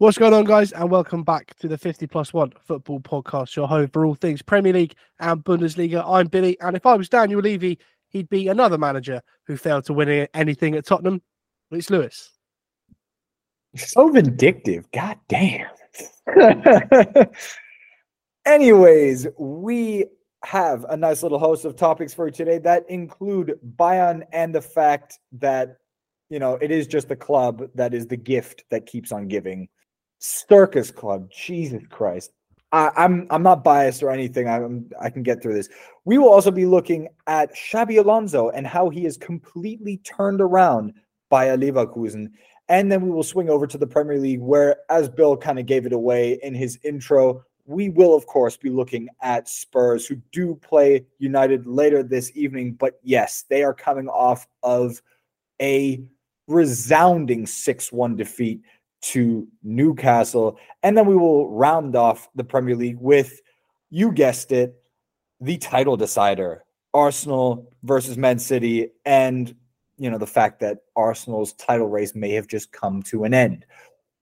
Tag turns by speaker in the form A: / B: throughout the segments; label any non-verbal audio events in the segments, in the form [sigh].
A: What's going on, guys? And welcome back to the 50 plus one football podcast, your home for all things Premier League and Bundesliga. I'm Billy, and if I was Daniel Levy, he'd be another manager who failed to win anything at Tottenham. It's Lewis.
B: So vindictive. God damn. [laughs] Anyways, we have a nice little host of topics for today that include Bayern and the fact that, you know, it is just the club that is the gift that keeps on giving circus club. Jesus Christ. I, I'm, I'm not biased or anything. I'm I can get through this. We will also be looking at Xabi Alonso and how he is completely turned around by Leverkusen. And then we will swing over to the Premier League, where, as Bill kind of gave it away in his intro, we will, of course, be looking at Spurs, who do play United later this evening. But yes, they are coming off of a resounding 6 1 defeat to Newcastle. And then we will round off the Premier League with, you guessed it, the title decider Arsenal versus Man City. And, you know, the fact that Arsenal's title race may have just come to an end.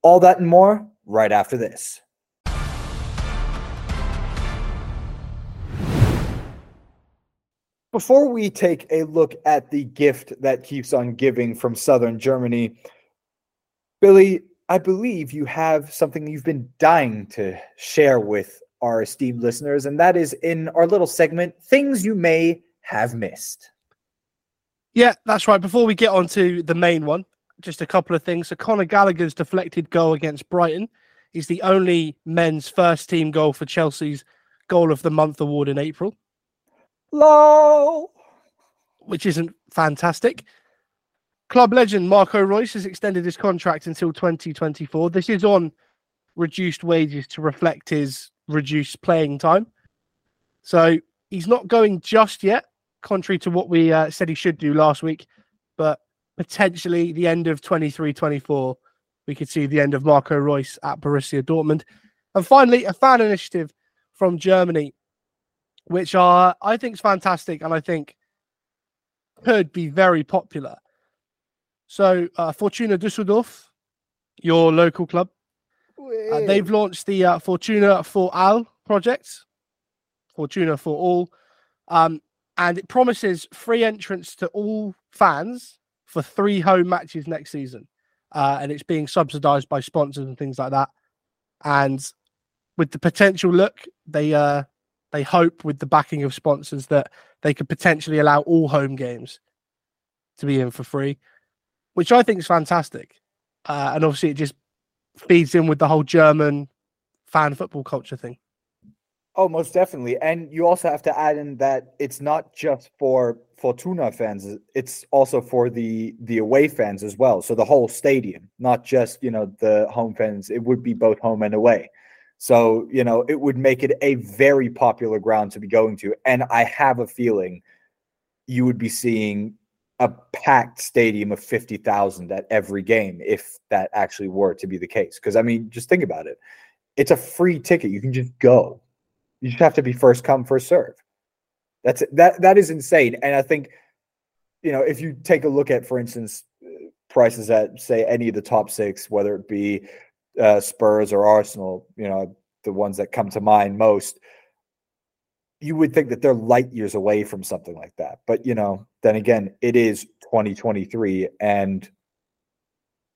B: All that and more right after this. Before we take a look at the gift that keeps on giving from Southern Germany, Billy, I believe you have something you've been dying to share with our esteemed listeners, and that is in our little segment, Things You May Have Missed.
A: Yeah, that's right. Before we get on to the main one, just a couple of things. So Conor Gallagher's deflected goal against Brighton is the only men's first team goal for Chelsea's Goal of the Month award in April.
B: Low.
A: Which isn't fantastic. Club legend Marco Reus has extended his contract until 2024. This is on reduced wages to reflect his reduced playing time. So he's not going just yet, contrary to what we uh, said he should do last week. But potentially the end of 23 24, we could see the end of Marco Reus at Borussia Dortmund. And finally, a fan initiative from Germany, which are I think is fantastic and I think could be very popular. So, uh, Fortuna Düsseldorf, your local club, uh, they've launched the uh, Fortuna for All project, Fortuna for All, um, and it promises free entrance to all fans for three home matches next season. Uh, and it's being subsidized by sponsors and things like that. And with the potential look, they uh, they hope with the backing of sponsors that they could potentially allow all home games to be in for free which I think is fantastic. Uh, and obviously, it just feeds in with the whole German fan football culture thing.
B: Oh, most definitely. And you also have to add in that it's not just for Fortuna fans, it's also for the the away fans as well. So the whole stadium, not just, you know, the home fans, it would be both home and away. So, you know, it would make it a very popular ground to be going to. And I have a feeling you would be seeing a packed stadium of 50,000 at every game if that actually were to be the case. Because, I mean, just think about it. It's a free ticket. You can just go. You just have to be first come, first serve. That's that that is insane. And I think, you know, if you take a look at, for instance, prices at say any of the top six, whether it be uh, Spurs or Arsenal, you know, the ones that come to mind most, you would think that they're light years away from something like that. But you know, then again, it is 2023, and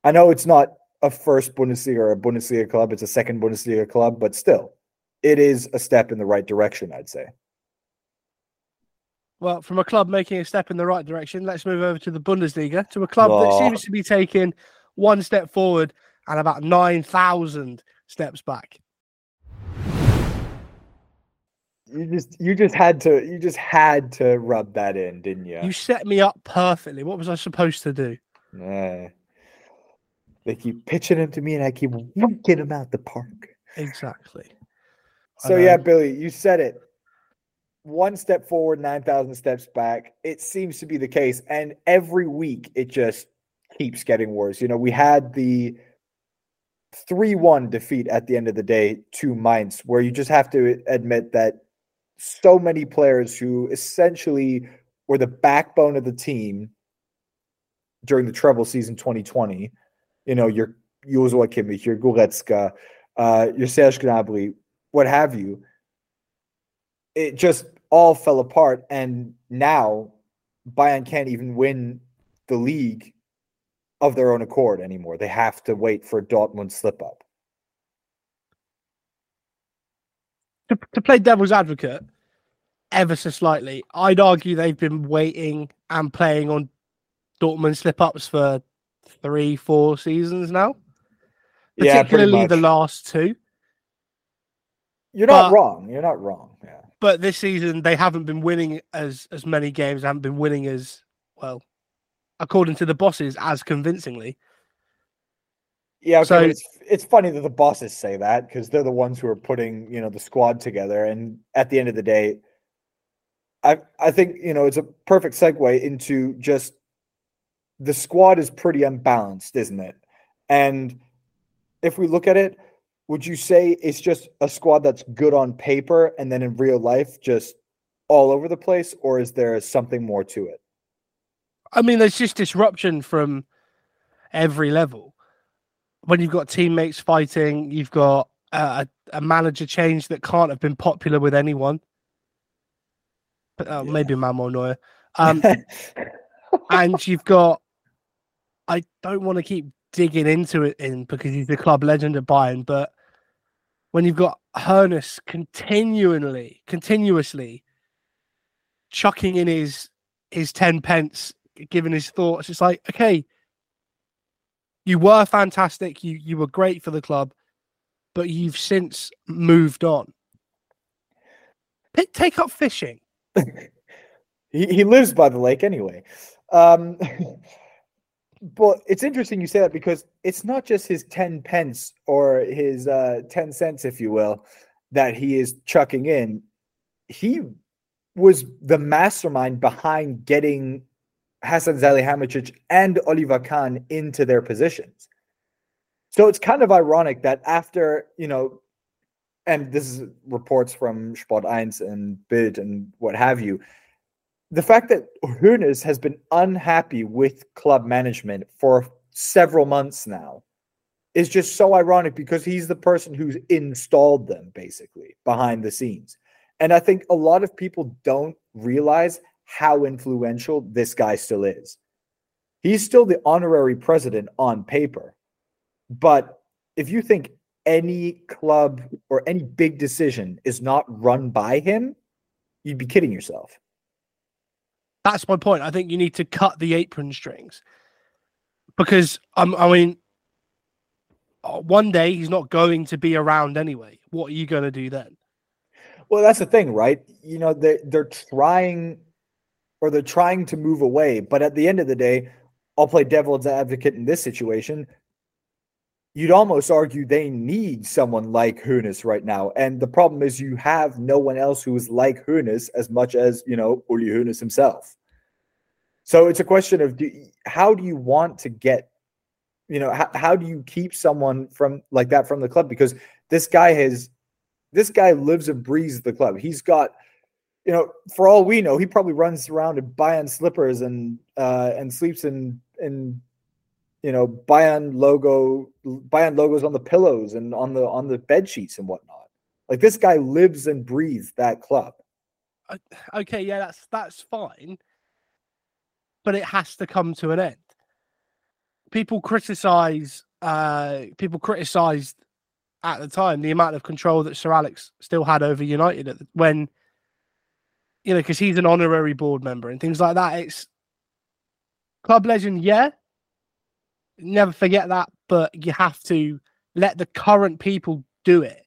B: I know it's not a first Bundesliga or a Bundesliga club; it's a second Bundesliga club, but still, it is a step in the right direction. I'd say.
A: Well, from a club making a step in the right direction, let's move over to the Bundesliga, to a club oh. that seems to be taking one step forward and about 9,000 steps back
B: you just you just had to you just had to rub that in, didn't you?
A: You set me up perfectly. What was I supposed to do?
B: Yeah. They keep pitching him to me, and I keep working him out the park.
A: Exactly.
B: So yeah, Billy, you said it. One step forward, nine thousand steps back. It seems to be the case, and every week it just keeps getting worse. You know, we had the 3 1 defeat at the end of the day to Mainz, where you just have to admit that so many players who essentially were the backbone of the team during the treble season 2020. You know, your Joshua Kimmich, your Goretzka, uh, your Serge Gnabry, what have you. It just all fell apart, and now Bayern can't even win the league of their own accord anymore. They have to wait for Dortmund slip up.
A: To, to play devil's advocate, ever so slightly, I'd argue they've been waiting and playing on Dortmund slip ups for three, four seasons now. Particularly
B: yeah,
A: the last two.
B: You're not but, wrong. You're not wrong. Yeah.
A: But this season they haven't been winning as as many games, haven't been winning as well, according to the bosses, as convincingly.
B: Yeah, okay, so it's it's funny that the bosses say that because they're the ones who are putting you know the squad together, and at the end of the day, I I think you know it's a perfect segue into just the squad is pretty unbalanced, isn't it? And if we look at it, would you say it's just a squad that's good on paper and then in real life just all over the place, or is there something more to it?
A: I mean, there's just disruption from every level. When you've got teammates fighting, you've got a, a manager change that can't have been popular with anyone. But, uh, yeah. Maybe Manuel Neuer. Um, [laughs] and you've got I don't want to keep digging into it in because he's the club legend at Bayern, but when you've got Hoeneß continually, continuously chucking in his his ten pence, giving his thoughts, it's like, okay, you were fantastic, you you were great for the club, but you've since moved on. Pick, take up fishing. [laughs]
B: he, he lives by the lake anyway. Um, [laughs] but it's interesting you say that because it's not just his 10 pence or his uh, 10 cents, if you will, that he is chucking in. He was the mastermind behind getting Hassan Salihamidzic and Oliver Kahn into their positions. So it's kind of ironic that after, you know, and this is reports from Sport 1 and Bild and what have you, the fact that Hoeneß has been unhappy with club management for several months now is just so ironic because he's the person who's installed them basically behind the scenes. And I think a lot of people don't realize how influential this guy still is. He's still the honorary president on paper. But if you think any club or any big decision is not run by him, you'd be kidding yourself.
A: That's my point. I think you need to cut the apron strings because um, I mean, uh, one day he's not going to be around anyway. What are you going to do then?
B: Well, that's the thing, right? You know, they they're trying or they're trying to move away, but at the end of the day, I'll play devil's advocate in this situation. You'd almost argue they need someone like Hoeneß right now. And the problem is you have no one else who is like Hoeneß as much as, you know, Uli Hoeneß himself. So it's a question of do, how do you want to get, you know, how, how do you keep someone from like that from the club? Because this guy has, this guy lives and breathes the club. He's got, you know, for all we know, he probably runs around in Bayern slippers and uh, and sleeps in in you know Bayern logo Bayern logos on the pillows and on the on the bed sheets and whatnot. Like this guy lives and breathes that club.
A: Okay, yeah, that's that's fine, but it has to come to an end. People criticize. Uh, people criticized at the time the amount of control that Sir Alex still had over United the, when you know because he's an honorary board member and things like that. It's club legend, yeah, never forget that, but you have to let the current people do it.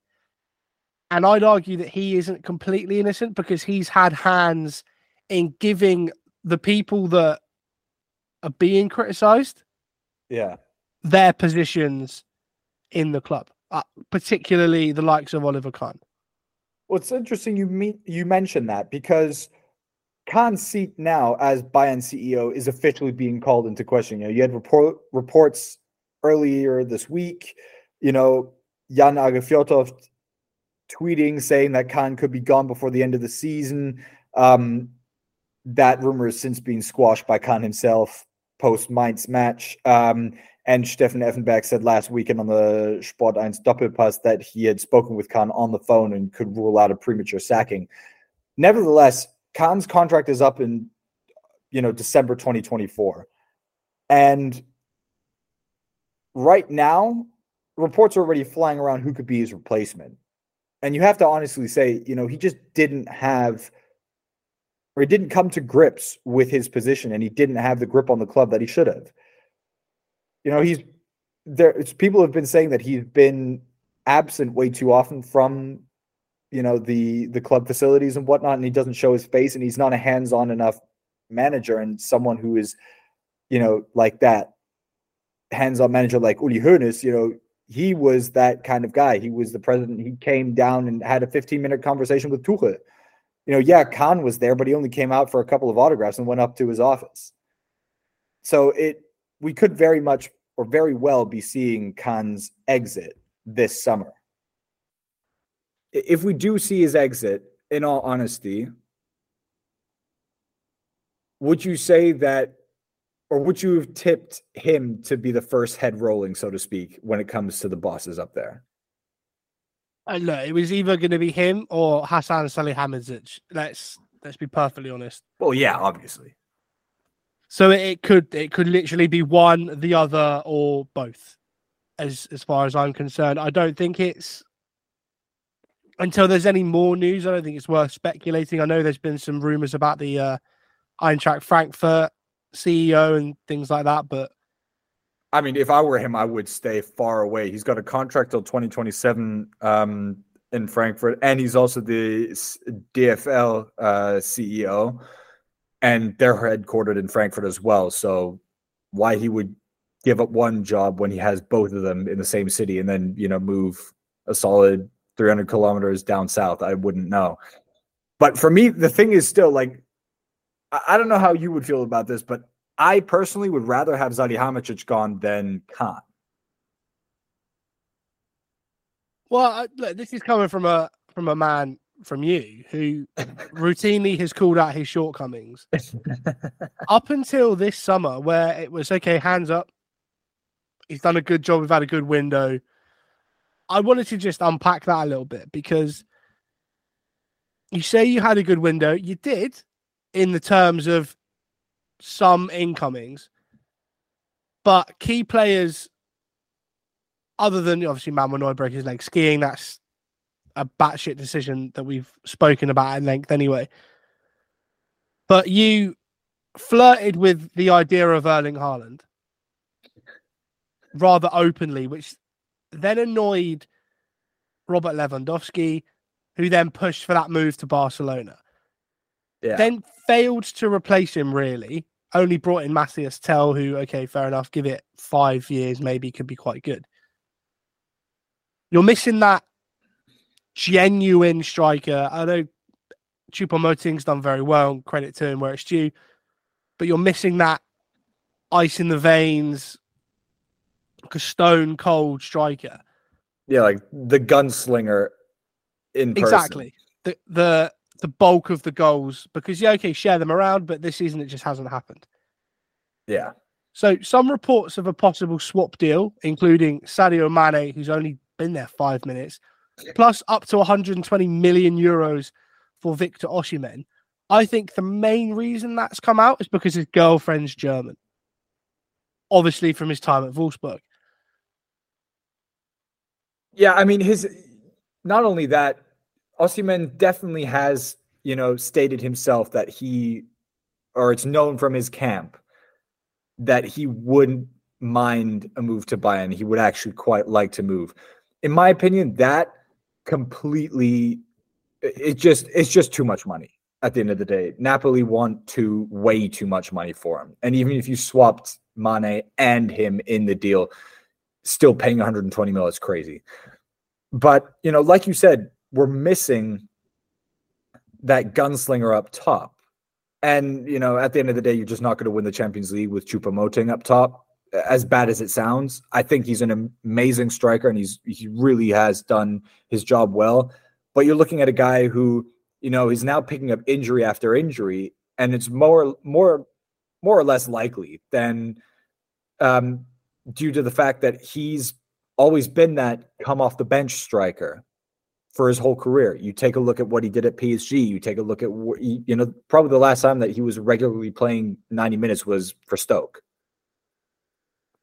A: And I'd argue that he isn't completely innocent because he's had hands in giving the people that are being criticized
B: yeah
A: their positions in the club uh, particularly the likes of oliver kahn
B: well it's interesting you meet you mentioned that because Kahn's seat now as Bayern CEO is officially being called into question. You know, you had report, reports earlier this week, you know, Jan Aage Fjørtoft tweeting saying that Kahn could be gone before the end of the season. Um, that rumor has since been squashed by Kahn himself post Mainz match. Um, And Stefan Effenberg said last weekend on the Sport 1 Doppelpass that he had spoken with Kahn on the phone and could rule out a premature sacking. Nevertheless, Kahn's contract is up in, you know, December 2024. And right now, reports are already flying around who could be his replacement. And you have to honestly say, you know, he just didn't have or he didn't come to grips with his position and he didn't have the grip on the club that he should have. You know, he's there people have been saying that he's been absent way too often from you know the the club facilities and whatnot and he doesn't show his face and he's not a hands-on enough manager and someone who is you know like that hands-on manager like Uli Hoeneß, you know, he was that kind of guy. He was the president. He came down and had a 15-minute conversation with Tuchel. You know, yeah, Kahn was there, but he only came out for a couple of autographs and went up to his office. So it we could very much or very well be seeing Kahn's exit this summer. If we do see his exit, in all honesty, would you say that or would you have tipped him to be the first head rolling, so to speak, when it comes to the bosses up there?
A: Uh, look, it was either going to be him or Hassan Salihamidzic. Let's let's be perfectly honest.
B: Well, yeah, obviously.
A: So it, could it could literally be one, the other, or both. As as far as I'm concerned, I don't think it's until there's any more news. I don't think it's worth speculating. I know there's been some rumors about the uh, Eintracht Frankfurt CEO and things like that. But
B: I mean, if I were him, I would stay far away. He's got a contract till 2027 um, in Frankfurt, and he's also the DFL uh, CEO, and they're headquartered in Frankfurt as well. So why he would give up one job when he has both of them in the same city and then you know move a solid 300 kilometers down south, I wouldn't know. But for me, the thing is still like I don't know how you would feel about this, but I personally would rather have Salihamidzic gone than Kahn.
A: Well, look, this is coming from a from a man from you who routinely has called out his shortcomings [laughs] up until this summer, where it was okay, hands up. He's done a good job. We've had a good window. I wanted to just unpack that a little bit because you say you had a good window. You did, in the terms of some incomings, but key players other than obviously Manuel break his leg skiing, that's a batshit decision that we've spoken about at length anyway. But you flirted with the idea of Erling Haaland rather openly, which then annoyed Robert Lewandowski, who then pushed for that move to Barcelona. Yeah. Then failed to replace him really. Only brought in Mathys Tel, who, okay, fair enough, give it five years, maybe could be quite good. You're missing that genuine striker. I know Choupo-Moting's done very well, credit to him where it's due, but you're missing that ice in the veins, like a stone cold striker.
B: Yeah, like the gunslinger in person.
A: Exactly. The the the bulk of the goals because yeah, okay, share them around, but this season it just hasn't happened.
B: Yeah.
A: So some reports of a possible swap deal, including Sadio Mane, who's only been there five minutes, plus up to 120 million euros for Victor Osimhen. I think the main reason that's come out is because his girlfriend's German. Obviously, from his time at Wolfsburg.
B: Yeah, I mean, his not only that, Osimhen definitely has, you know, stated himself that he, or it's known from his camp, that he wouldn't mind a move to Bayern. He would actually quite like to move. In my opinion, that completely, it just, it's just too much money at the end of the day. Napoli want to way too much money for him. And even if you swapped Mane and him in the deal, still paying 120 mil is crazy. But, you know, like you said, we're missing that gunslinger up top. And, you know, at the end of the day, you're just not going to win the Champions League with Choupo-Moting up top. As bad as it sounds, I think he's an amazing striker and he's he really has done his job well. But you're looking at a guy who, you know, he's now picking up injury after injury, and it's more more more or less likely than um, due to the fact that he's always been that come off the bench striker for his whole career. You take a look at what he did at PSG. You take a look at you know probably the last time that he was regularly playing 90 minutes was for Stoke.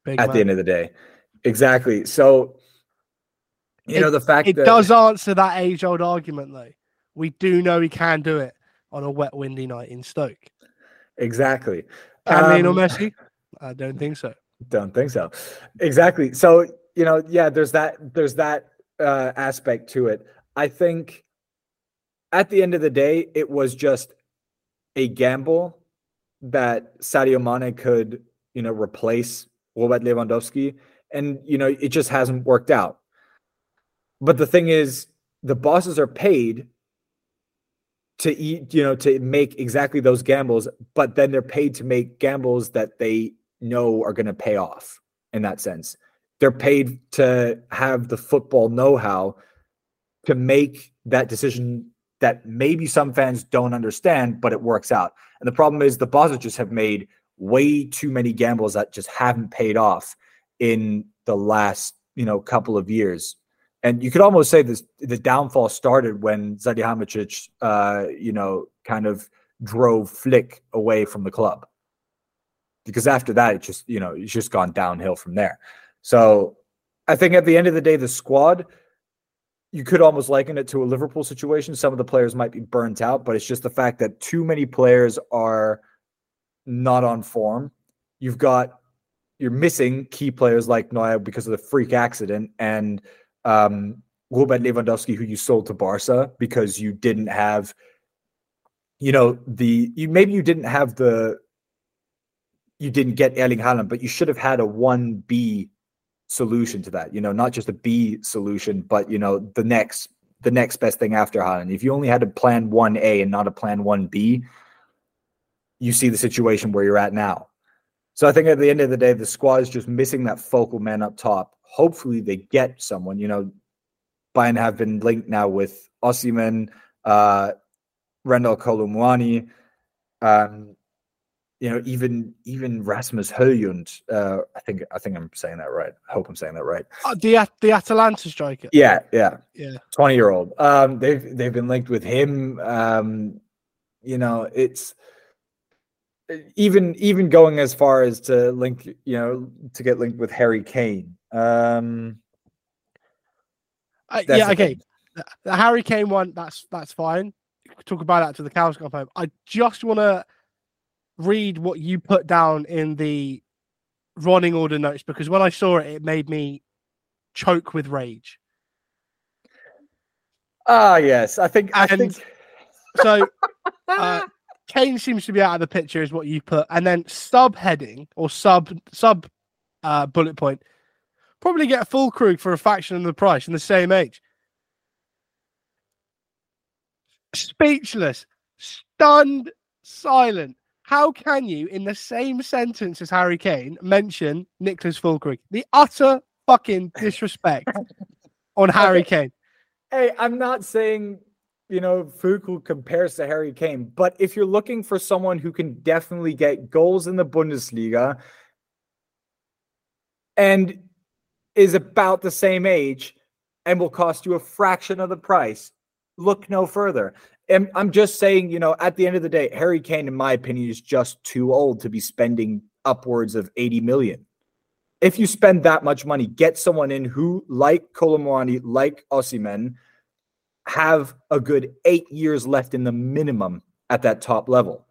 B: Big at man. the end of the day, exactly. So you it, know the fact
A: it
B: that,
A: does answer that age old argument though. We do know he can do it on a wet, windy night in Stoke.
B: Exactly.
A: Can um, Lionel Messi? I don't think so.
B: Don't think so. Exactly. So you know, yeah, there's that. There's that uh, aspect to it. I think at the end of the day, it was just a gamble that Sadio Mane could, you know, replace Robert Lewandowski, and you know, it just hasn't worked out. But the thing is, the bosses are paid to eat, you know, to make exactly those gambles, but then they're paid to make gambles that they know are going to pay off in that sense. They're paid to have the football know how to make that decision that maybe some fans don't understand, but it works out. And the problem is the bosses just have made way too many gambles that just haven't paid off in the last, you know, couple of years. And you could almost say this the downfall started when Salihamidzic, uh, you know, kind of drove Flick away from the club. Because after that, it just, you know, it's just gone downhill from there. So I think at the end of the day, the squad, you could almost liken it to a Liverpool situation. Some of the players might be burnt out, but it's just the fact that too many players are not on form. You've got you're missing key players like Neuer because of the freak accident and um, Robert Lewandowski, who you sold to Barca because you didn't have, you know, the you maybe you didn't have the you didn't get Erling Haaland, but you should have had a one B solution to that. You know, not just a B solution, but you know, the next the next best thing after Haaland. If you only had a plan one A and not a plan one B, you see the situation where you're at now. So I think at the end of the day, the squad is just missing that focal man up top. Hopefully they get someone. You know, Bayern have been linked now with Osimhen, uh, Randal Kolo Muani. Um, you know, even even Rasmus Højlund, uh, I think I think I'm saying that right. I hope I'm saying that right.
A: Uh, the the Atalanta striker.
B: Yeah, yeah,
A: yeah.
B: Twenty year old. Um, they've they've been linked with him. Um, you know, it's even even going as far as to link, you know, to get linked with Harry Kane. Um,
A: uh, yeah, okay. The, the Harry Kane one, that's that's fine. Talk about that to the cows come home. I just want to read what you put down in the running order notes because when I saw it, it made me choke with rage.
B: Ah, yes, I think. I think
A: so. [laughs] Uh, Kane seems to be out of the picture, is what you put, and then subheading or sub sub uh, bullet point. Probably get a full Füllkrug for a fraction of the price in the same age. Speechless, stunned, silent. How can you, in the same sentence as Harry Kane, mention Niclas Füllkrug? The utter fucking disrespect [laughs] on Harry Kane.
B: Hey, I'm not saying you know Füllkrug compares to Harry Kane, but if you're looking for someone who can definitely get goals in the Bundesliga and is about the same age and will cost you a fraction of the price, look no further. And I'm just saying, you know, at the end of the day, Harry Kane, in my opinion, is just too old to be spending upwards of 80 million. If you spend that much money, get someone in who, like Kolo Muani, like Osimhen, have a good eight years left in the minimum at that top level.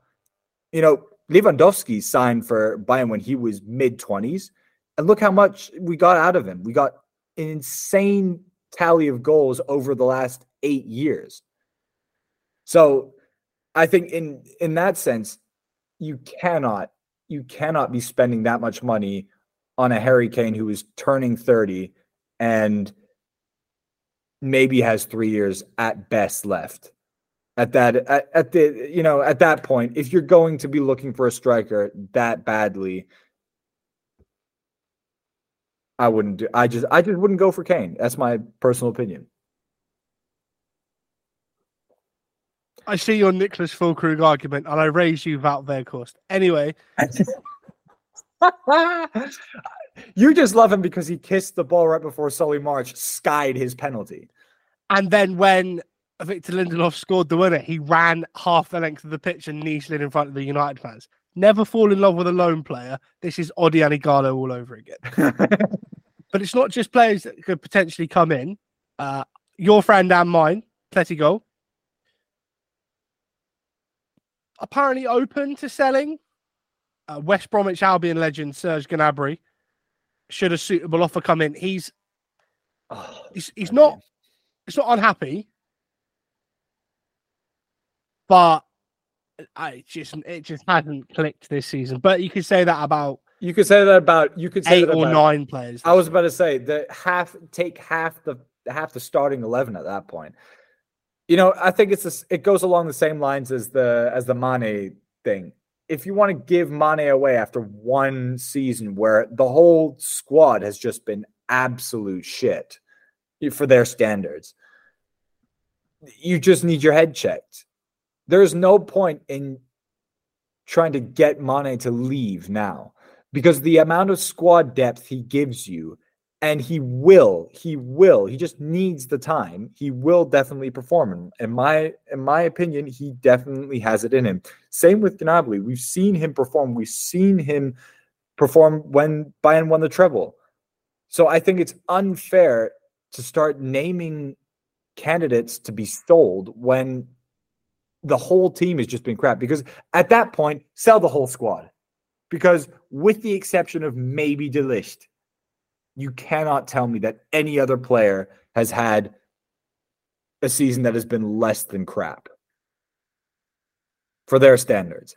B: You know, Lewandowski signed for Bayern when he was mid 20s. And look how much we got out of him. We got an insane tally of goals over the last eight years. So I think in in that sense, you cannot you cannot be spending that much money on a Harry Kane who is turning 30 and maybe has three years at best left. At that at, at the you know at that point, if you're going to be looking for a striker that badly, I wouldn't do I just I just wouldn't go for Kane. That's my personal opinion.
A: I see your Niclas Füllkrug argument, and I raise you Wout Weghorst. Anyway, [laughs]
B: you just love him because he kissed the ball right before Solly March skied his penalty.
A: And then when Victor Lindelof scored the winner, he ran half the length of the pitch and knee slid in front of the United fans. Never fall in love with a lone player. This is Odion Ighalo all over again. [laughs] but it's not just players that could potentially come in. Uh, your friend and mine, Pletigo, apparently open to selling. Uh, West Bromwich Albion legend Serge Gnabry should a suitable offer come in. He's oh, he's, he's not he's not unhappy, but I just it just hasn't clicked this season. But you could say that about
B: you could say that about you could say
A: eight or nine players.
B: I was about to say that half take half the half the starting eleven at that point. You know, I think it's a, it goes along the same lines as the as the Mane thing. If you want to give Mane away after one season where the whole squad has just been absolute shit for their standards, you just need your head checked. There's no point in trying to get Mane to leave now because the amount of squad depth he gives you, and he will, he will, he just needs the time. He will definitely perform. In my in my opinion, he definitely has it in him. Same with Gnabry. We've seen him perform. We've seen him perform when Bayern won the treble. So I think it's unfair to start naming candidates to be sold when the whole team has just been crap because at that point, sell the whole squad. Because with the exception of maybe De Ligt, you cannot tell me that any other player has had a season that has been less than crap for their standards.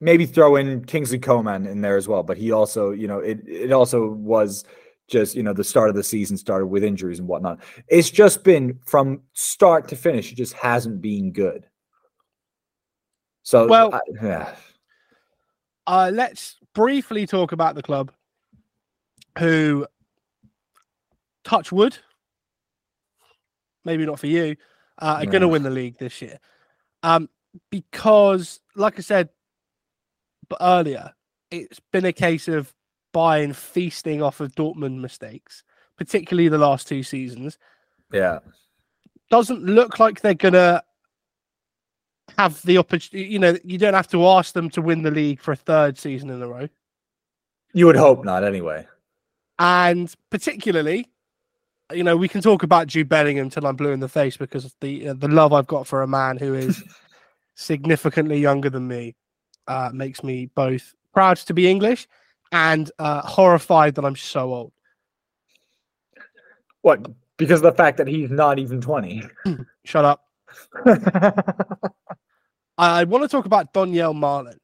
B: Maybe throw in Kingsley Coman in there as well, but he also, you know, it it also was just you know the start of the season started with injuries and whatnot. It's just been from start to finish, it just hasn't been good. So
A: well, I, yeah. Uh, let's briefly talk about the club who touch wood. Maybe not for you. Uh, are no. going to win the league this year. Um, because, like I said earlier, it's been a case of Bayern feasting off of Dortmund mistakes, particularly the last two seasons.
B: Yeah.
A: Doesn't look like they're going to have the opportunity. You know, you don't have to ask them to win the league for a third season in a row.
B: You would hope not, anyway.
A: And particularly, you know, we can talk about Jude Bellingham until I'm blue in the face because the uh, the love I've got for a man who is [laughs] significantly younger than me uh, makes me both proud to be English and uh, horrified that I'm so old.
B: What? Because of the fact that he's not even 20. [clears throat]
A: Shut up. [laughs] I want to talk about Donyell Malen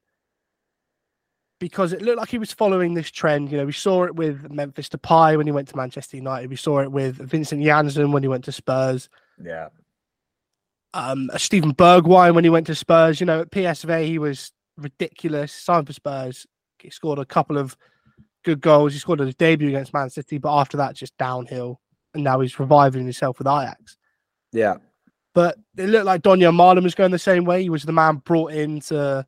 A: because it looked like he was following this trend. You know, we saw it with Memphis Depay when he went to Manchester United. We saw it with Vincent Janssen when he went to Spurs.
B: Yeah.
A: Um, Steven Bergwijn when he went to Spurs. You know, at PSV he was ridiculous. Signed for Spurs. He scored a couple of good goals. He scored his debut against Man City, but after that, just downhill. And now he's reviving himself with Ajax.
B: Yeah.
A: But it looked like Donyell Malen was going the same way. He was the man brought in to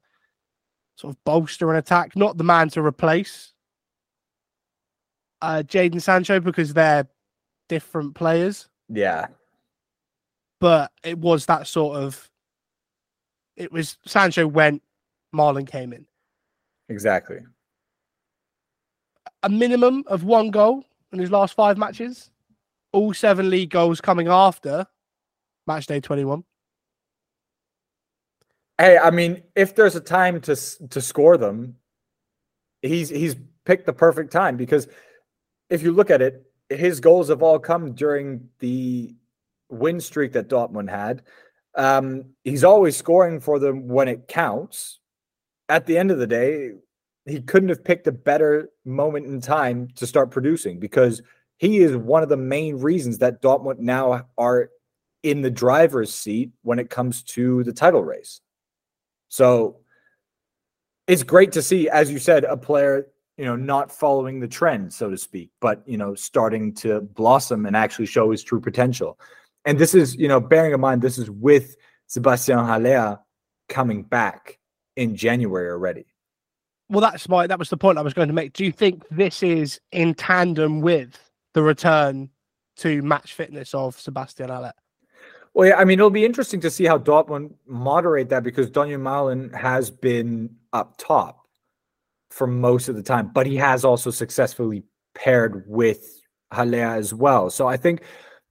A: sort of bolster an attack, not the man to replace uh, Jadon Sancho because they're different players.
B: Yeah.
A: But it was that sort of. It was Sancho went, Malen came in.
B: Exactly.
A: A minimum of one goal in his last five matches. All seven league goals coming after match day 21.
B: Hey, I mean, if there's a time to to score them, he's he's picked the perfect time because if you look at it, his goals have all come during the win streak that Dortmund had. Um, he's always scoring for them when it counts. At the end of the day, he couldn't have picked a better moment in time to start producing because he is one of the main reasons that Dortmund now are in the driver's seat when it comes to the title race. So it's great to see, as you said, a player, you know, not following the trend, so to speak, but, you know, starting to blossom and actually show his true potential. And this is, you know, bearing in mind, this is with Sebastian Haller coming back in January already.
A: Well, that's my that was the point I was going to make. Do you think this is in tandem with the return to match fitness of Sebastian Haller?
B: Well, yeah, I mean, it'll be interesting to see how Dortmund moderate that because Donyell Malen has been up top for most of the time, but he has also successfully paired with Haller as well. So I think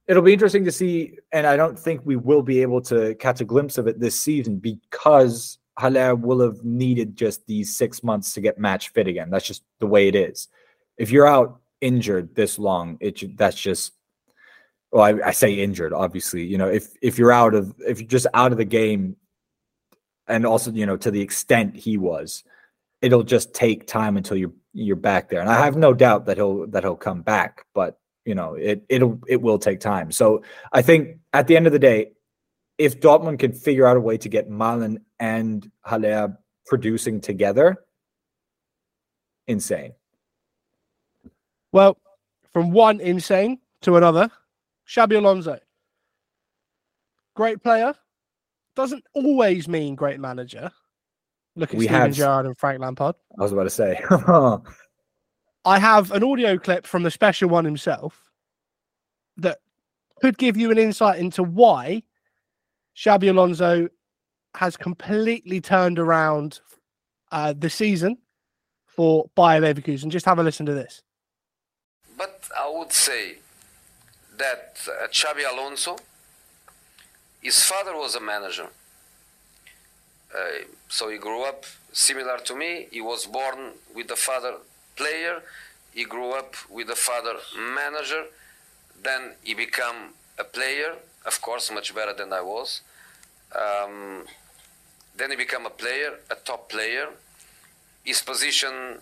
B: it'll be interesting to see, and I don't think we will be able to catch a glimpse of it this season because Haller will have needed just these six months to get match fit again. That's just the way it is. If you're out injured this long, it that's just well, I, I, say injured, obviously. You know, if if you're out of if you're just out of the game, and also you know to the extent he was, it'll just take time until you're you're back there. And I have no doubt that he'll that he'll come back, but you know it it'll it will take time. So I think at the end of the day, if Dortmund can figure out a way to get Malen and Haller producing together, insane.
A: Well, from one insane to another, Xabi Alonso. Great player. Doesn't always mean great manager. Look at we Steven Gerrard and Frank Lampard.
B: I was about to say. [laughs]
A: I have an audio clip from the special one himself that could give you an insight into why Xabi Alonso has completely turned around uh, the season for Bayer Leverkusen. Just have a listen to this.
C: But I would say that uh, Alonso, his father was a manager. Uh, so he grew up similar to me. He was born with the father player. He grew up with the father manager. Then he became a player, of course, much better than I was. Um, then he became a player, a top player. His position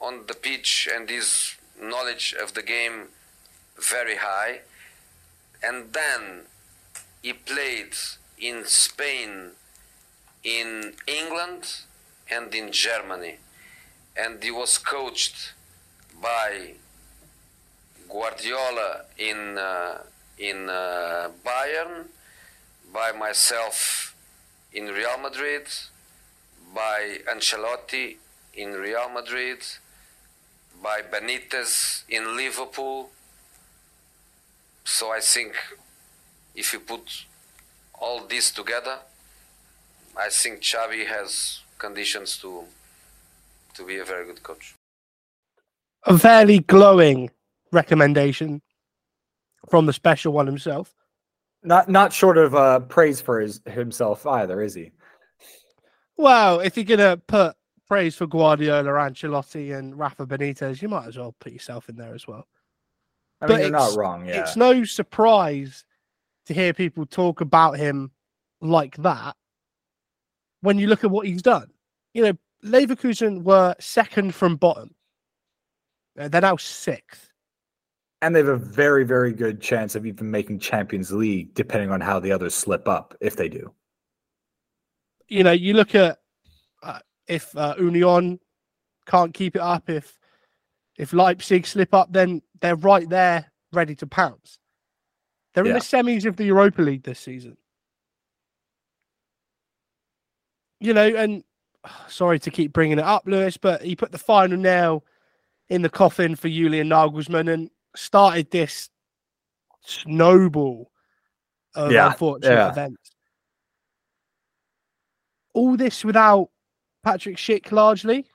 C: on the pitch and his knowledge of the game very high. And then he played in Spain, in England, and in Germany. And he was coached by Guardiola in, uh, in uh, Bayern, by myself in Real Madrid, by Ancelotti in Real Madrid, by Benitez in Liverpool, so I think if you put all this together, I think Xabi has conditions to to be a very good coach.
A: A fairly glowing recommendation from the special one himself.
B: Not not short of uh, praise for his, himself either, is he?
A: Well, if you're gonna put praise for Guardiola, Ancelotti, and Rafa Benitez, you might as well put yourself in there as well.
B: I mean, but you're not wrong. Yeah.
A: It's no surprise to hear people talk about him like that when you look at what he's done. You know, Leverkusen were second from bottom. Uh, they're now sixth.
B: And they have a very, very good chance of even making Champions League, depending on how the others slip up, if they do.
A: You know, you look at uh, if uh, Union can't keep it up, if if Leipzig slip up, then they're right there ready to pounce. They're yeah. in the semis of the Europa League this season. You know, and [sighs] sorry to keep bringing it up, Lewis, but he put the final nail in the coffin for Julian Nagelsmann and started this snowball of yeah. unfortunate yeah. events. All this without Patrick Schick largely.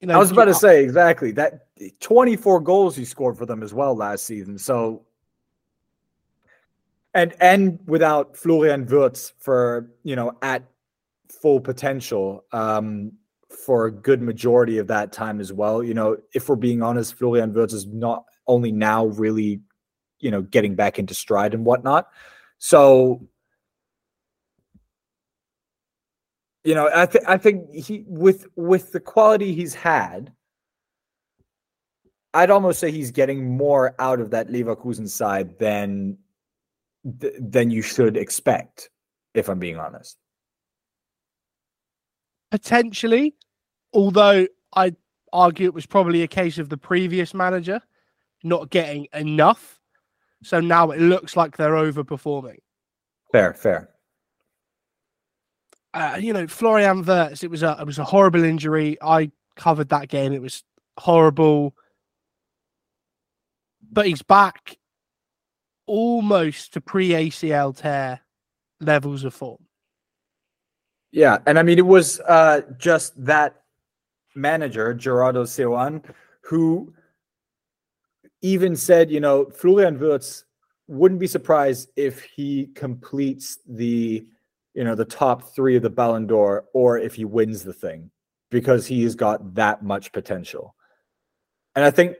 B: You know, I was about to say exactly that 24 goals he scored for them as well last season. So and and without Florian Wirtz for, you know, at full potential um for a good majority of that time as well. You know, if we're being honest, Florian Wirtz is not only now really, you know, getting back into stride and whatnot. So you know, I think I think he with with the quality he's had, I'd almost say he's getting more out of that Leverkusen side than than you should expect, if I'm being honest.
A: Potentially, although I'd argue it was probably a case of the previous manager not getting enough. So now it looks like they're overperforming.
B: Fair, fair
A: uh, you know, Florian Wirtz, it was a it was a horrible injury. I covered that game. It was horrible. But he's back almost to pre ACL tear levels of form.
B: Yeah, and I mean it was uh, just that manager Gerardo Seoane who even said, you know, Florian Wirtz wouldn't be surprised if he completes the, you know, the top three of the Ballon d'Or or if he wins the thing because he's got that much potential. And I think,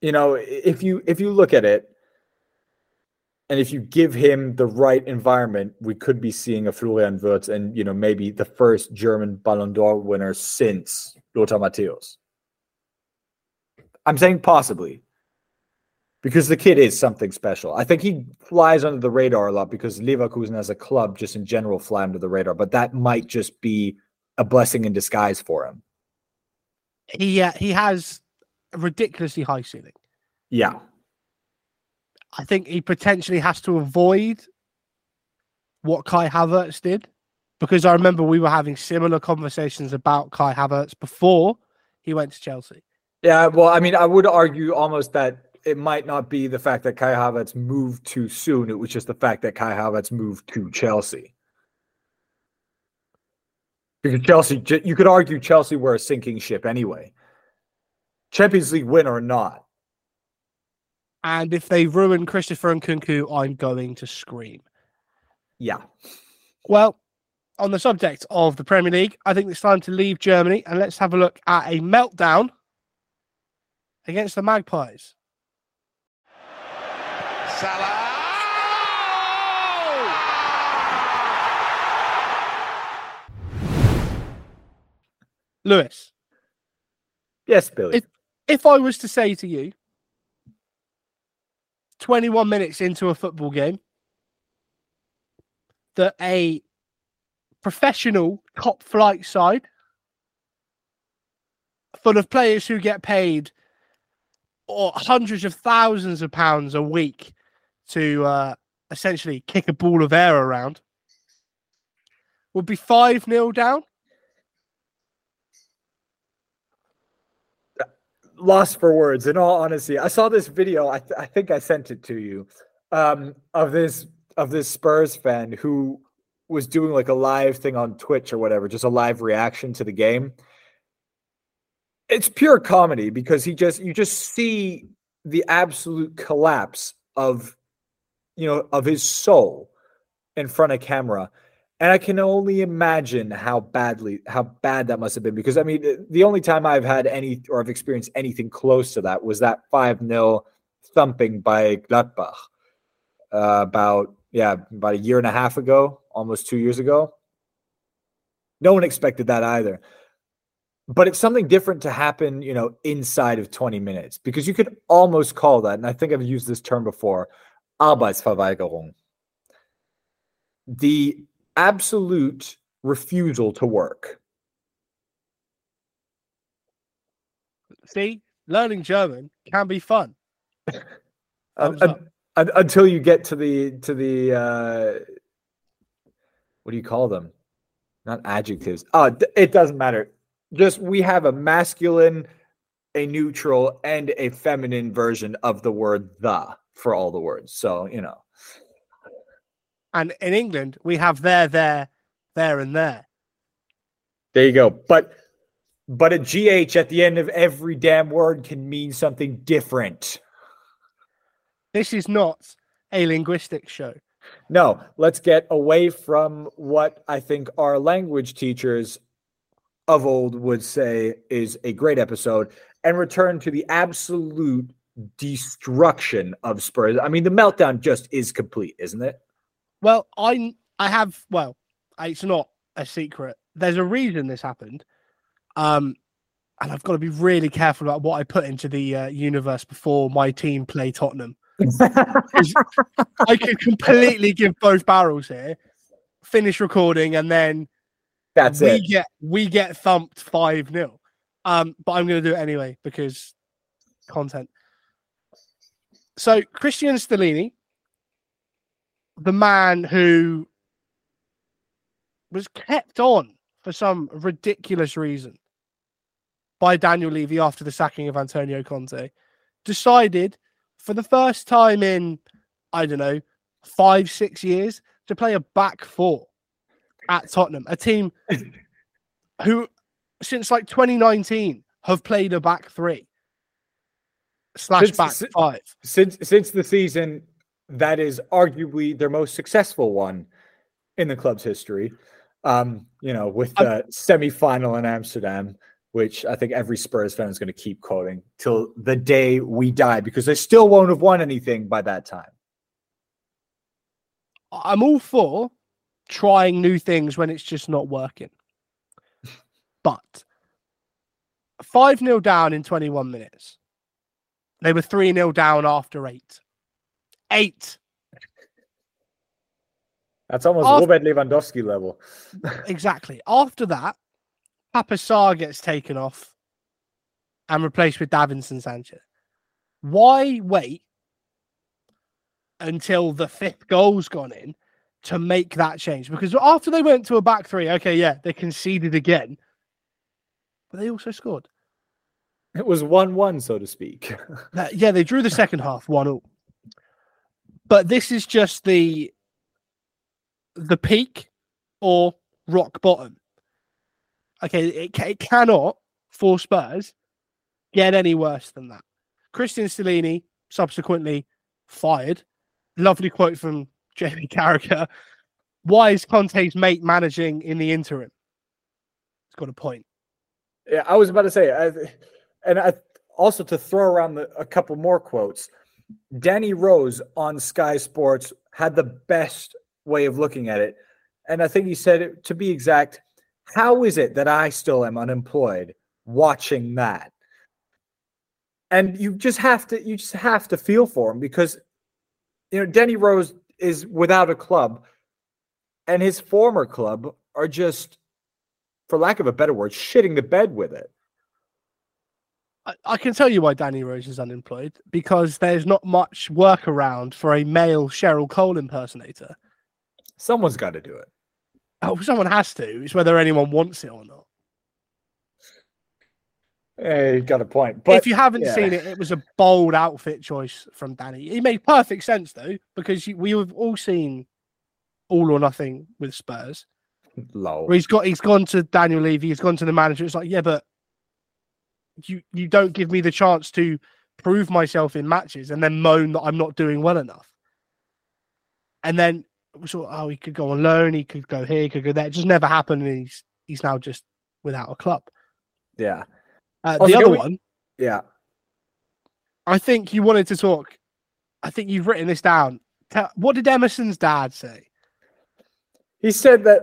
B: you know, if you if you look at it, and if you give him the right environment, we could be seeing a Florian Wirtz and you know maybe the first German Ballon d'Or winner since Lothar Matthäus. I'm saying possibly because the kid is something special. I think he flies under the radar a lot because Leverkusen as a club, just in general, fly under the radar. But that might just be a blessing in disguise for him.
A: He uh, he has a ridiculously high ceiling.
B: Yeah,
A: I think he potentially has to avoid what Kai Havertz did because I remember we were having similar conversations about Kai Havertz before he went to Chelsea.
B: Yeah, well, I mean, I would argue almost that it might not be the fact that Kai Havertz moved too soon. It was just the fact that Kai Havertz moved to Chelsea. Because Chelsea, you could argue Chelsea were a sinking ship anyway. Champions League win or not.
A: And if they ruin Christopher Nkunku, I'm going to scream.
B: Yeah.
A: Well, on the subject of the Premier League, I think it's time to leave Germany and let's have a look at a meltdown against the Magpies. Salah! Lewis.
B: Yes, Billy.
A: If, if I was to say to you, 21 minutes into a football game, that a professional top flight side full of players who get paid or hundreds of thousands of pounds a week to uh, essentially kick a ball of air around would be 5 0 down.
B: Lost for words, in all honesty. I saw this video, I, th- I think I sent it to you, um, of this of this Spurs fan who was doing like a live thing on Twitch or whatever, just a live reaction to the game. It's pure comedy because he just you just see the absolute collapse of you know of his soul in front of camera. And i can only imagine how badly how bad that must have been because i mean the only time i've had any or i've experienced anything close to that was that 5-0 thumping by gladbach uh, about yeah about a year and a half ago almost two years ago. No one expected that either. But it's something different to happen you know inside of 20 minutes because you could almost call that and i think i've used this term before Arbeitsverweigerung. The absolute refusal to work.
A: See, learning German can be fun. [laughs]
B: until you get to the to the uh, what do you call them? Not adjectives. Oh, it doesn't matter. Just we have a masculine, a neutral, and a feminine version of the word the for all the words. So, you know.
A: And in England, we have there, there, there, and there.
B: There you go. But but a GH at the end of every damn word can mean something different.
A: This is not a linguistic show.
B: No, let's get away from what I think our language teachers of old would say is a great episode and return to the absolute destruction of Spurs. I mean, the meltdown just is complete, isn't it?
A: Well, I I have well, it's not a secret. There's a reason this happened. Um and I've got to be really careful about what I put into the uh, universe before my team play Tottenham. [laughs] I could completely give both barrels here, finish recording, and then
B: that's
A: we
B: it.
A: get we get thumped five 0 Um, but I'm going to do it anyway because content. So Cristian Stellini, the man who was kept on for some ridiculous reason by Daniel Levy after the sacking of Antonio Conte decided for the first time in, I don't know, five, six years to play a back four at Tottenham, a team [laughs] who, since like 2019, have played a back three slash
B: Since-
A: back
B: si-
A: five.
B: Since since the season that is arguably their most successful one in the club's history. Um, you know, with the semi-final in Amsterdam, which I think every Spurs fan is going to keep quoting till the day we die because they still won't have won anything by that time.
A: I'm all for trying new things when it's just not working. [laughs] But 5 0 down in 21 minutes. They were 3 0 down after eight. Eight.
B: That's almost
A: After-
B: Robert Lewandowski level. [laughs]
A: Exactly. After that, Pape gets taken off and replaced with Davinson Sanchez. Why wait until the fifth goal's gone in to make that change? Because after they went to a back three, okay, yeah, they conceded again, but they also scored.
B: It was one-one, so to speak. [laughs]
A: Uh, yeah, they drew the second half one all. But this is just the the peak or rock bottom. Okay, it, it cannot for Spurs get any worse than that. Cristian Stellini subsequently fired. Lovely quote from Jamie [laughs] Carragher. Why is Conte's mate managing in the interim? It's got a point.
B: Yeah, I was about to say, I, and I also to throw around the, a couple more quotes. Danny Rose on Sky Sports had the best way of looking at it, and I think he said to be exact. How is it that I still am unemployed watching that? And you just have to, you just have to feel for him because, you know, Danny Rose is without a club, and his former club are just for lack of a better word, shitting the bed with it.
A: I, I can tell you why Danny Rose is unemployed because there's not much work around for a male Cheryl Cole impersonator.
B: Someone's got to do it.
A: Oh, someone has to. It's whether anyone wants it or not.
B: Yeah, you got a point. But
A: if you haven't
B: yeah.
A: seen it, it was a bold outfit choice from Danny. It made perfect sense though because we have all seen All or Nothing with Spurs.
B: low.
A: Where he's got he's gone to Daniel Levy, he's gone to the manager. It's like, yeah, but you you don't give me the chance to prove myself in matches and then moan that I'm not doing well enough. And then we thought, oh, he could go on loan, he could go here, he could go there. It just never happened, and he's he's now just without a club.
B: Yeah,
A: Uh, the other
B: we-
A: one,
B: yeah.
A: I think you wanted to talk. I think you've written this down. Tell, what did Emerson's dad say?
B: He said that.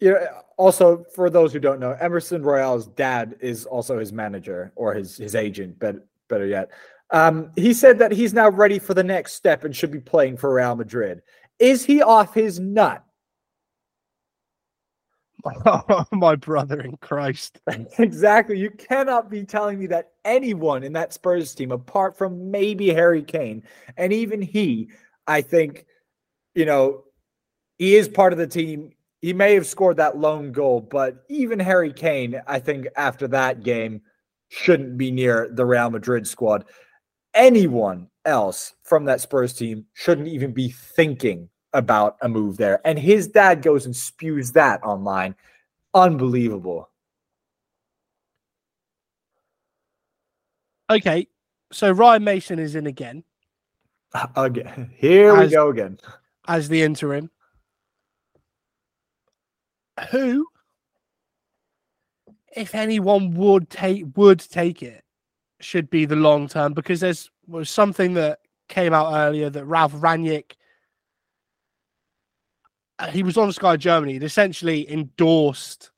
B: You know, also for those who don't know, Emerson Royal's dad is also his manager or his his agent. but better yet, um, he said that he's now ready for the next step and should be playing for Real Madrid. Is he off his nut? [laughs]
A: My brother in Christ. [laughs]
B: exactly. You cannot be telling me that anyone in that Spurs team, apart from maybe Harry Kane, and even he, I think, you know, he is part of the team. He may have scored that lone goal, but even Harry Kane, I think, after that game, shouldn't be near the Real Madrid squad. Anyone else from that Spurs team shouldn't even be thinking about a move there. And his dad goes and spews that online. Unbelievable.
A: Okay, so Ryan Mason is in again
B: Again, here we go again.
A: as the interim. Who, if anyone would take would take it, should be the long term because there's was something that came out earlier that Ralf Rangnick uh, he was on Sky Germany. He essentially endorsed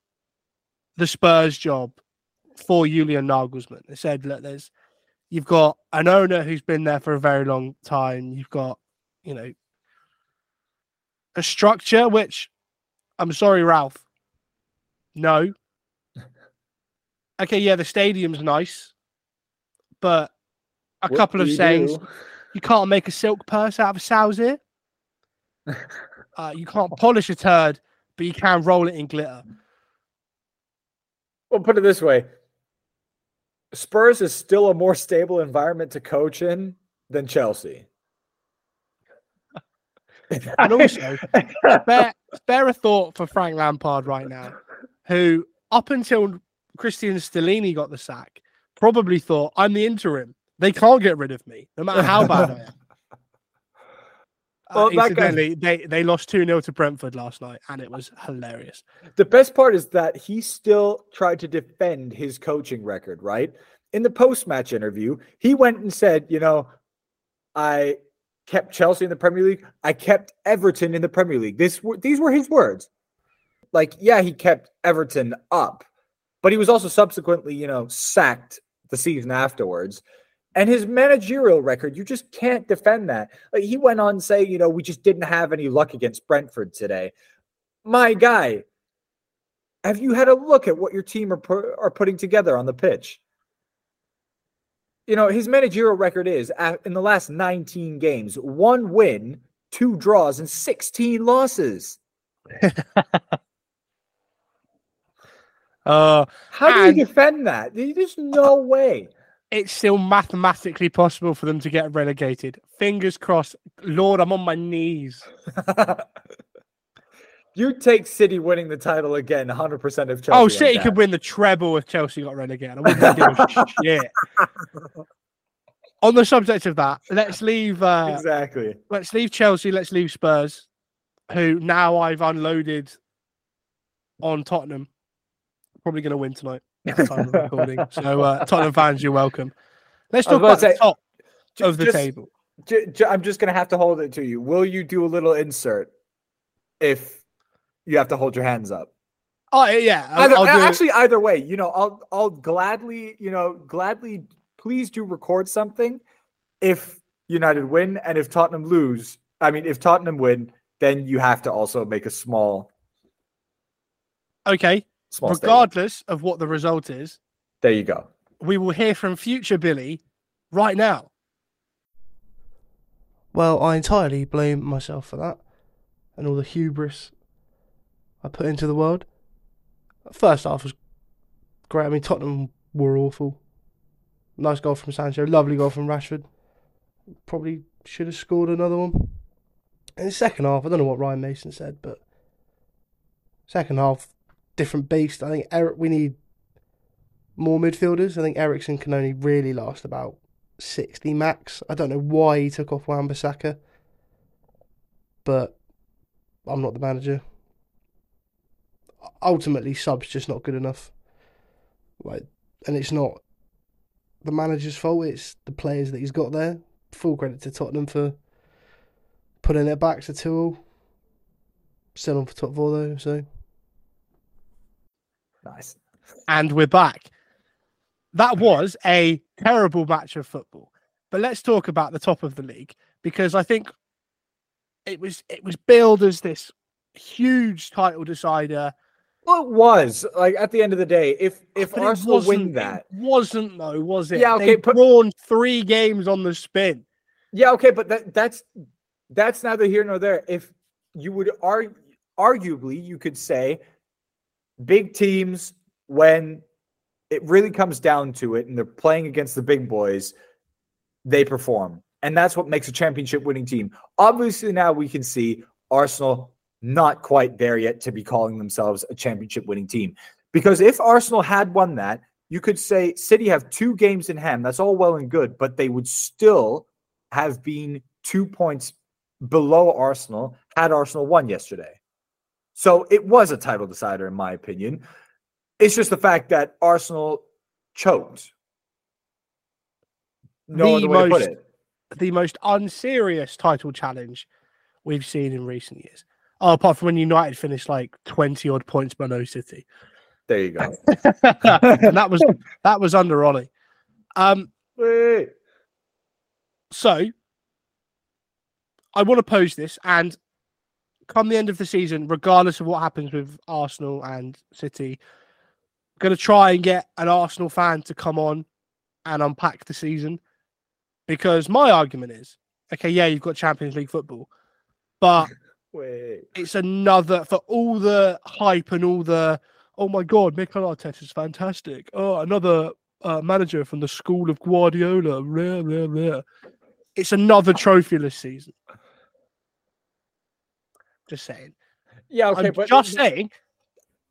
A: the Spurs job for Julian Nagelsmann. They said, look, there's you've got an owner who's been there for a very long time. You've got, you know, a structure which I'm sorry, Ralph. No. [laughs] Okay, yeah, the stadium's nice, but a
B: What
A: couple of
B: you
A: sayings.
B: do?
A: You can't make a silk purse out of a sow's ear. [laughs] Uh, you can't polish a turd, but you can roll it in glitter.
B: Well, put it this way: Spurs is still a more stable environment to coach in than Chelsea. [laughs]
A: And also, spare, spare a thought for Frank Lampard right now, who up until Cristian Stellini got the sack, probably thought I'm the interim. They can't get rid of me, no matter how bad I am. [laughs]
B: Well,
A: uh,
B: that guy-
A: incidentally, they, they lost 2 0 to Brentford last night, and it was hilarious.
B: The best part is that he still tried to defend his coaching record, right? In the post match interview, he went and said, you know, I kept Chelsea in the Premier League. I kept Everton in the Premier League. This were these were his words. Like, yeah, he kept Everton up, but he was also subsequently, you know, sacked the season afterwards. And his managerial record, you just can't defend that. Like he went on to say, you know, we just didn't have any luck against Brentford today. My guy, have you had a look at what your team are pu- are putting together on the pitch? You know, his managerial record is in the last 19 games, one win, two draws, and 16 losses. [laughs]
A: Uh,
B: How do you defend that? There's no way.
A: it's still mathematically possible for them to get relegated. Fingers crossed. Lord, I'm on my knees. [laughs]
B: you take City winning the title again, 100% of Chelsea.
A: oh, City could win the treble if Chelsea got relegated. I wouldn't give a shit. [laughs] On the subject of that, let's leave. Uh,
B: Exactly.
A: let's leave Chelsea. Let's leave Spurs, who now I've unloaded on Tottenham. Probably going to win tonight. time of recording. So uh, [laughs] Tottenham fans, you're welcome. Let's talk about
B: to
A: the top of the
B: just-
A: table.
B: ju- ju- I'm just going to have to hold it to you. Will you do a little insert if you have to hold your hands up?
A: Oh yeah, I'll,
B: Either,
A: I'll do it.
B: actually, either way, you know, I'll I'll gladly, you know, gladly please do record something if United win and if Tottenham lose. I mean, if Tottenham win, then you have to also make a small
A: Okay,
B: small statement.
A: regardless of what the result is,
B: There you go.
A: we will hear from future Billy right now.
D: Well, I entirely blame myself for that and all the hubris I put into the world. First half was great. I mean, Tottenham were awful. Nice goal from Sancho, lovely goal from Rashford. Probably should have scored another one. In the second half, I don't know what Ryan Mason said, but second half, different beast. I think Eric, we need more midfielders. I think Eriksen can only really last about 60 max. I don't know why he took off Wan-Bissaka, but I'm not the manager. Ultimately, sub's just not good enough. Like, and it's not the manager's fault. It's the players that he's got there. Full credit to Tottenham for putting it back to two all. Still on for top four though, so
B: Nice.
A: and we're back. That was a terrible match of football. But let's talk about the top of the league because I think it was it was billed as this huge title decider.
B: Well, it was like at the end of the day, if if
A: but
B: Arsenal win that,
A: wasn't though, was it?
B: Yeah, okay,
A: They've
B: but-
A: drawn three games on the spin.
B: Yeah, okay, but that that's that's neither here nor there. If you would argue, arguably, you could say big teams when it really comes down to it, and they're playing against the big boys, they perform, and that's what makes a championship winning team. Obviously, now we can see Arsenal not quite there yet to be calling themselves a championship winning team. Because if Arsenal had won that, you could say City have two games in hand. That's all well and good, but they would still have been two points below Arsenal had Arsenal won yesterday. So it was a title decider, in my opinion. It's just the fact that Arsenal choked. No
A: The
B: other way to put
A: most-
B: it.
A: The most unserious title challenge we've seen in recent years. Oh, apart from when United finished like 20 odd points below City.
B: There you go. [laughs]
A: and that was that was under Ollie. Um,
B: Wait.
A: so I want to pose this, and come the end of the season, regardless of what happens with Arsenal and City, I'm going to try and get an Arsenal fan to come on and unpack the season. Because my argument is, okay, yeah, you've got Champions League football, but
B: Wait.
A: it's another for all the hype and all the oh my god, Mikel Arteta Arteta's fantastic. Oh, another uh, manager from the school of Guardiola. It's another trophyless season. Just saying.
B: Yeah, okay,
A: I'm
B: but
A: just saying,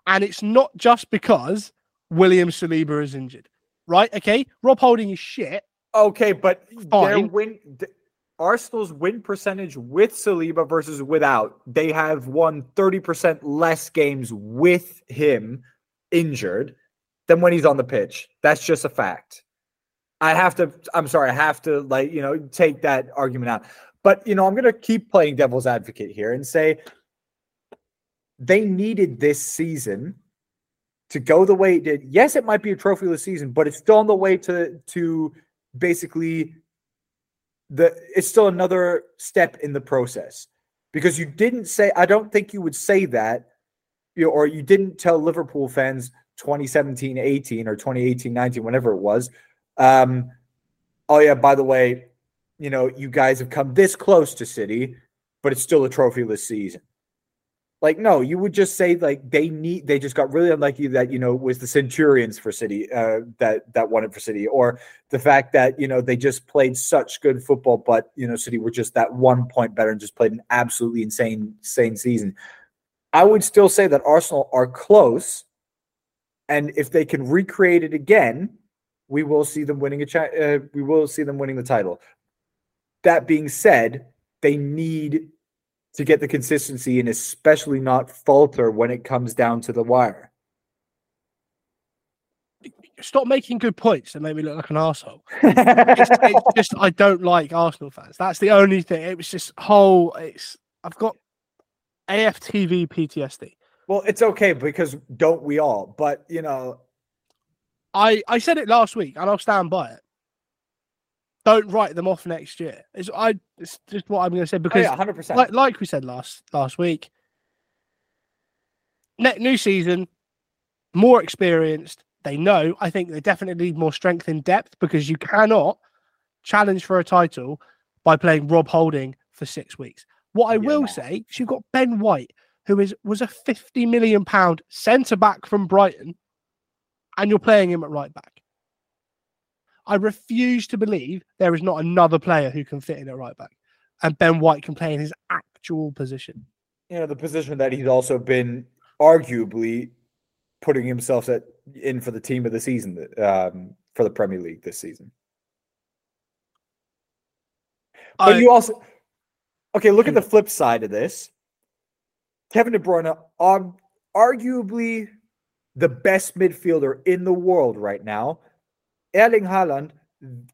A: and it's not just because William Saliba is injured, right? Okay, Rob Holding is shit.
B: Okay, but their
A: Fine.
B: win th- Arsenal's win percentage with Saliba versus without, they have won 30% less games with him injured than when he's on the pitch. That's just a fact. I have to I'm sorry, I have to like, you know, take that argument out. But, you know, I'm going to keep playing devil's advocate here and say they needed this season to go the way it did. Yes, it might be a trophyless season, but it's still on the way to to basically the it's still another step in the process. Because you didn't say I don't think you would say that you know, or you didn't tell Liverpool fans 2017 18 or 2018 19 whenever it was um oh yeah by the way you know you guys have come this close to City but it's still a trophyless season like no you would just say like they need they just got really unlucky that you know it was the centurions for city uh that that won it for city or the fact that you know they just played such good football but you know city were just that one point better and just played an absolutely insane insane season. I would still say that arsenal are close and if they can recreate it again we will see them winning a cha- uh, we will see them winning the title. That being said they need to get the consistency and especially not falter when it comes down to the wire.
A: Stop making good points that make me look like an asshole. [laughs] It's, it's just I don't like Arsenal fans. That's the only thing. It was just whole. It's I've got AFTV PTSD.
B: well, it's okay because don't we all? But you know,
A: I I said it last week and I'll stand by it. Don't write them off next year. It's I. It's just what I'm going to say
B: oh,
A: because
B: yeah, hundred percent.
A: like like we said last last week. Net new season, more experienced. They know. I think they definitely need more strength in depth because you cannot challenge for a title by playing Rob Holding for six weeks. What I
B: Yeah,
A: will
B: no.
A: say is you've got Ben White, who is was a fifty million pound centre back from Brighton, and you're playing him at right back. I refuse to believe there is not another player who can fit in at right back, and Ben White can play in his actual position.
B: You know, the position that he's also been arguably putting himself at, in for the team of the season um, for the Premier League this season. But
A: I-
B: you also okay. Look at the flip side of this. Kevin De Bruyne, um, arguably the best midfielder in the world right now. Erling Haaland,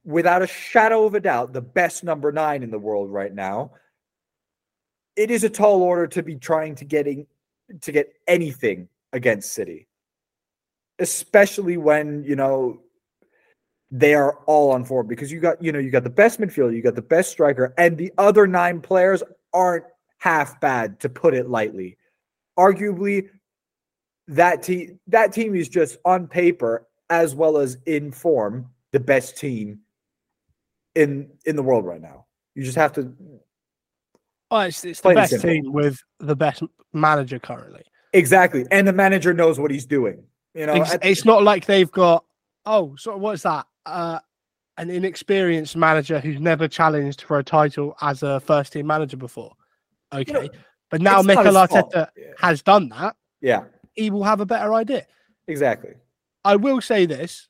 B: without a shadow of a doubt, the best number nine in the world right now. It is a tall order to be trying to getting to get anything against City, especially when you know they are all on form because you got you know you got the best midfielder, you got the best striker, and the other nine players aren't half bad to put it lightly. Arguably, that team that team is just on paper as well as in form the best team in in the world right now. You just have to
A: Oh, it's, it's the best team with the best manager currently.
B: exactly, and the manager knows what he's doing. You know,
A: It's, it's not like they've got oh, so what's that? Uh, an inexperienced manager who's never challenged for a title as a first team manager before. Okay,
B: know,
A: but now Mikel. Arteta
B: Yeah.
A: has done that.
B: yeah,
A: He will have a better idea.
B: exactly.
A: I will say this: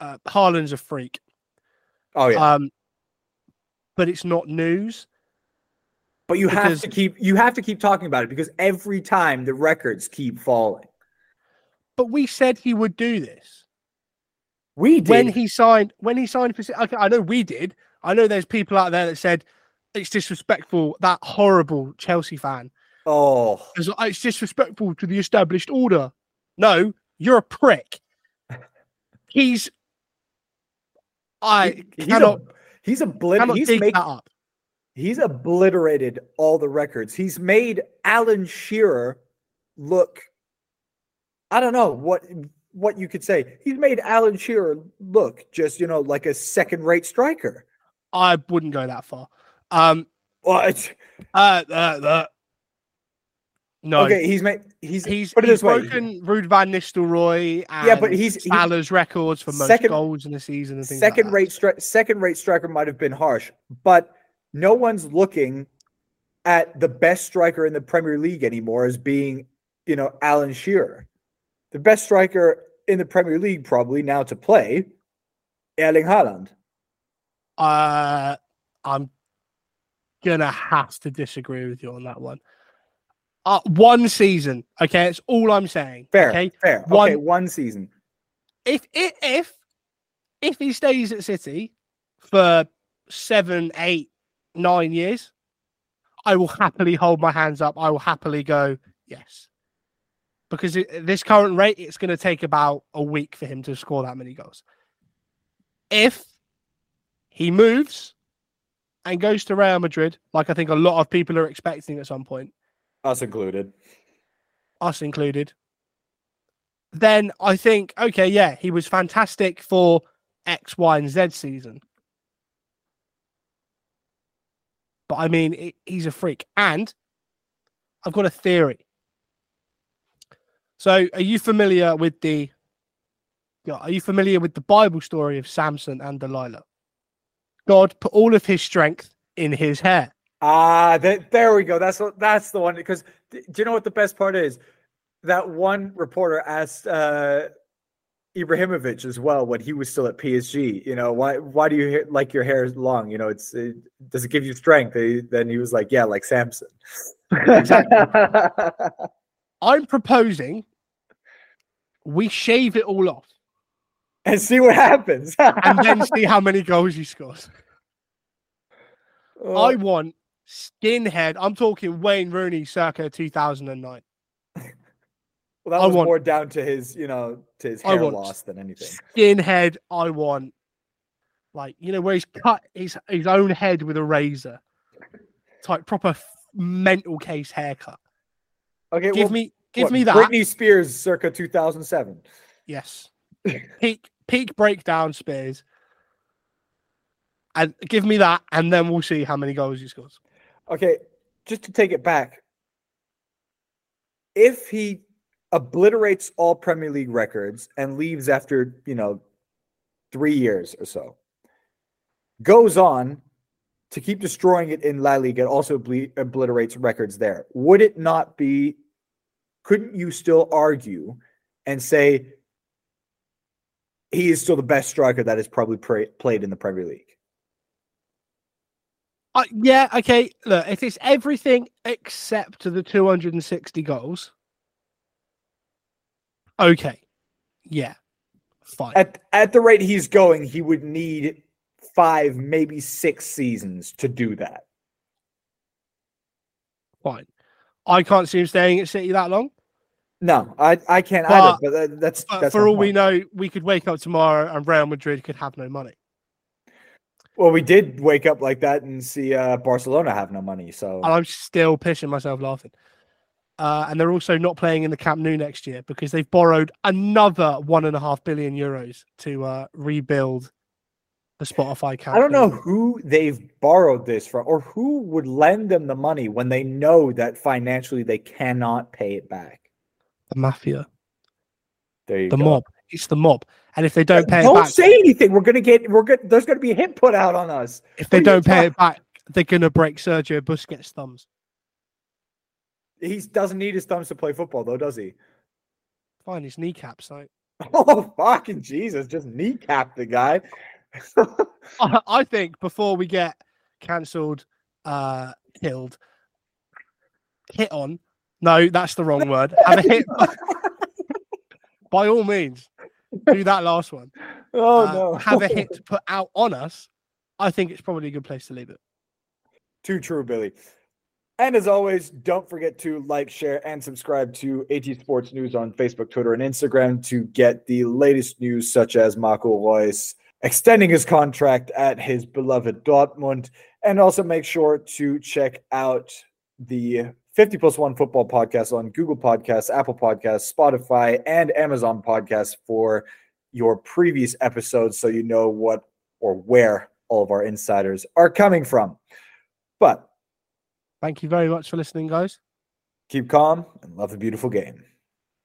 A: uh, Haaland's a freak,
B: Oh yeah,
A: um, but it's not news.
B: but you have to keep you have to keep talking about it because every time the records keep falling.
A: But we said he would do this.
B: We did.
A: when he signed when he signed for okay, I know we did. I know there's people out there that said it's disrespectful. That horrible Chelsea fan.
B: oh,
A: It's, it's disrespectful to the established order. No, you're a prick. He's I
B: he- he's
A: cannot
B: a, he's obliterated. He's
A: that up.
B: he's obliterated all the records. He's made Alan Shearer look. I don't know what what you could say. He's made Alan Shearer look just you know like a second rate striker.
A: I wouldn't go that far. Um,
B: it's,
A: uh, uh, uh, No,
B: Okay, he's made he's
A: he's,
B: put it
A: he's
B: this way.
A: broken Ruud van Nistelrooy and
B: Yeah, but he's- he's-
A: records for most
B: second-
A: goals in the season and things like
B: second
A: that.
B: rate stri- second rate striker might have been harsh, but no one's looking at the best striker in the Premier League anymore as being, you know, Alan Shearer. The best striker in the Premier League probably now to play, Erling Haaland.
A: Uh, I'm gonna have to disagree with you on that one. Uh, one season, okay, it's all I'm saying.
B: Fair,
A: Okay,
B: fair.
A: One-
B: okay, one season.
A: if if if if he stays at City for seven, eight, nine years, I will happily hold my hands up. I will happily go yes, because it, this current rate, it's going to take about a week for him to score that many goals. If he moves and goes to Real Madrid, like I think a lot of people are expecting at some point,
B: Us included.
A: us included, then I think, okay, yeah, he was fantastic for X, Y, and Z season. But I mean, he- he's a freak. And I've got a theory. So, are you familiar with the are you familiar with the Bible story of Samson and Delilah? God put all of his strength in his hair.
B: Ah, that, there we go. That's what that's the one. Because do you know what the best part is? That one reporter asked uh, Ibrahimovic as well when he was still at PSG. You know, why why do you ha- like your hair long? You know, it's it, does it give you strength? He- then he was like, yeah, like Samson.
A: Exactly. [laughs] I'm proposing we shave it all off
B: and see what happens.
A: and then see how many goals he scores. [laughs]
B: Oh,
A: I want skinhead. I'm talking Wayne Rooney circa 2009. [laughs]
B: well, that
A: I
B: was
A: want-
B: more down to his, you know, to his hair loss than anything.
A: Skinhead, I want like you know where he's cut his his own head with a razor, type proper mental case haircut.
B: Okay,
A: Give
B: well,
A: me, give
B: what,
A: me that.
B: Britney Spears, circa 2007.
A: Yes, [laughs] peak peak breakdown Spears, and give me that, and then we'll see how many goals he scores.
B: Okay, just to take it back, if he obliterates all Premier League records and leaves after, you know, three years or so, goes on to keep destroying it in La Liga, and also ble- obliterates records there, would it not be, couldn't you still argue and say he is still the best striker that has probably pra- played in the Premier League?
A: Uh, yeah, okay. Look, if it's everything except the 260 goals, okay. Yeah, fine.
B: at at the rate he's going, he would need five, maybe six seasons to do that.
A: fine. I can't see him staying at City that long.
B: No, I I can't
A: But-
B: either. But that's
A: But
B: that's
A: for all we know, we could wake up tomorrow and Real Madrid could have no money.
B: Well, we did wake up like that and see uh, Barcelona have no money. So
A: And I'm still pissing myself laughing. Uh, and they're also not playing in the Camp Nou next year because they've borrowed another one and a half billion euros to uh, rebuild the Spotify Camp.
B: I don't know who they've borrowed this from, or who would lend them the money when they know that financially they cannot pay it back.
A: the mafia, the
B: go.
A: mob. It's the mob. And if they don't pay it
B: Don't
A: back,
B: say anything. We're gonna get. We're good. There's gonna be a hit put out on us.
A: if they
B: what
A: don't pay
B: talking-
A: it back, they're gonna break Sergio Busquets' thumbs.
B: He doesn't need his thumbs to play football, though, does he?
A: Fine, his kneecaps. So [laughs]
B: Oh fucking Jesus! Just kneecap the guy. [laughs]
A: I, I think before we get cancelled, uh, killed, hit on. No, that's the wrong word. Have a hit. [laughs] By all means, do that last one. [laughs]
B: oh
A: Uh,
B: no!
A: Have a [laughs] hit to put out on us. I think it's probably a good place to leave it.
B: Too true, Billy. And as always, don't forget to like, share, and subscribe to AT Sports News on Facebook, Twitter, and Instagram to get the latest news, such as Marco Reus extending his contract at his beloved Dortmund. And also make sure to check out the 50 plus one football podcast on Google Podcasts, Apple Podcasts, Spotify, and Amazon Podcasts for your previous episodes so you know what or where all of our insiders are coming from. But
A: Thank you very much for listening, guys.
B: Keep calm and love the beautiful game.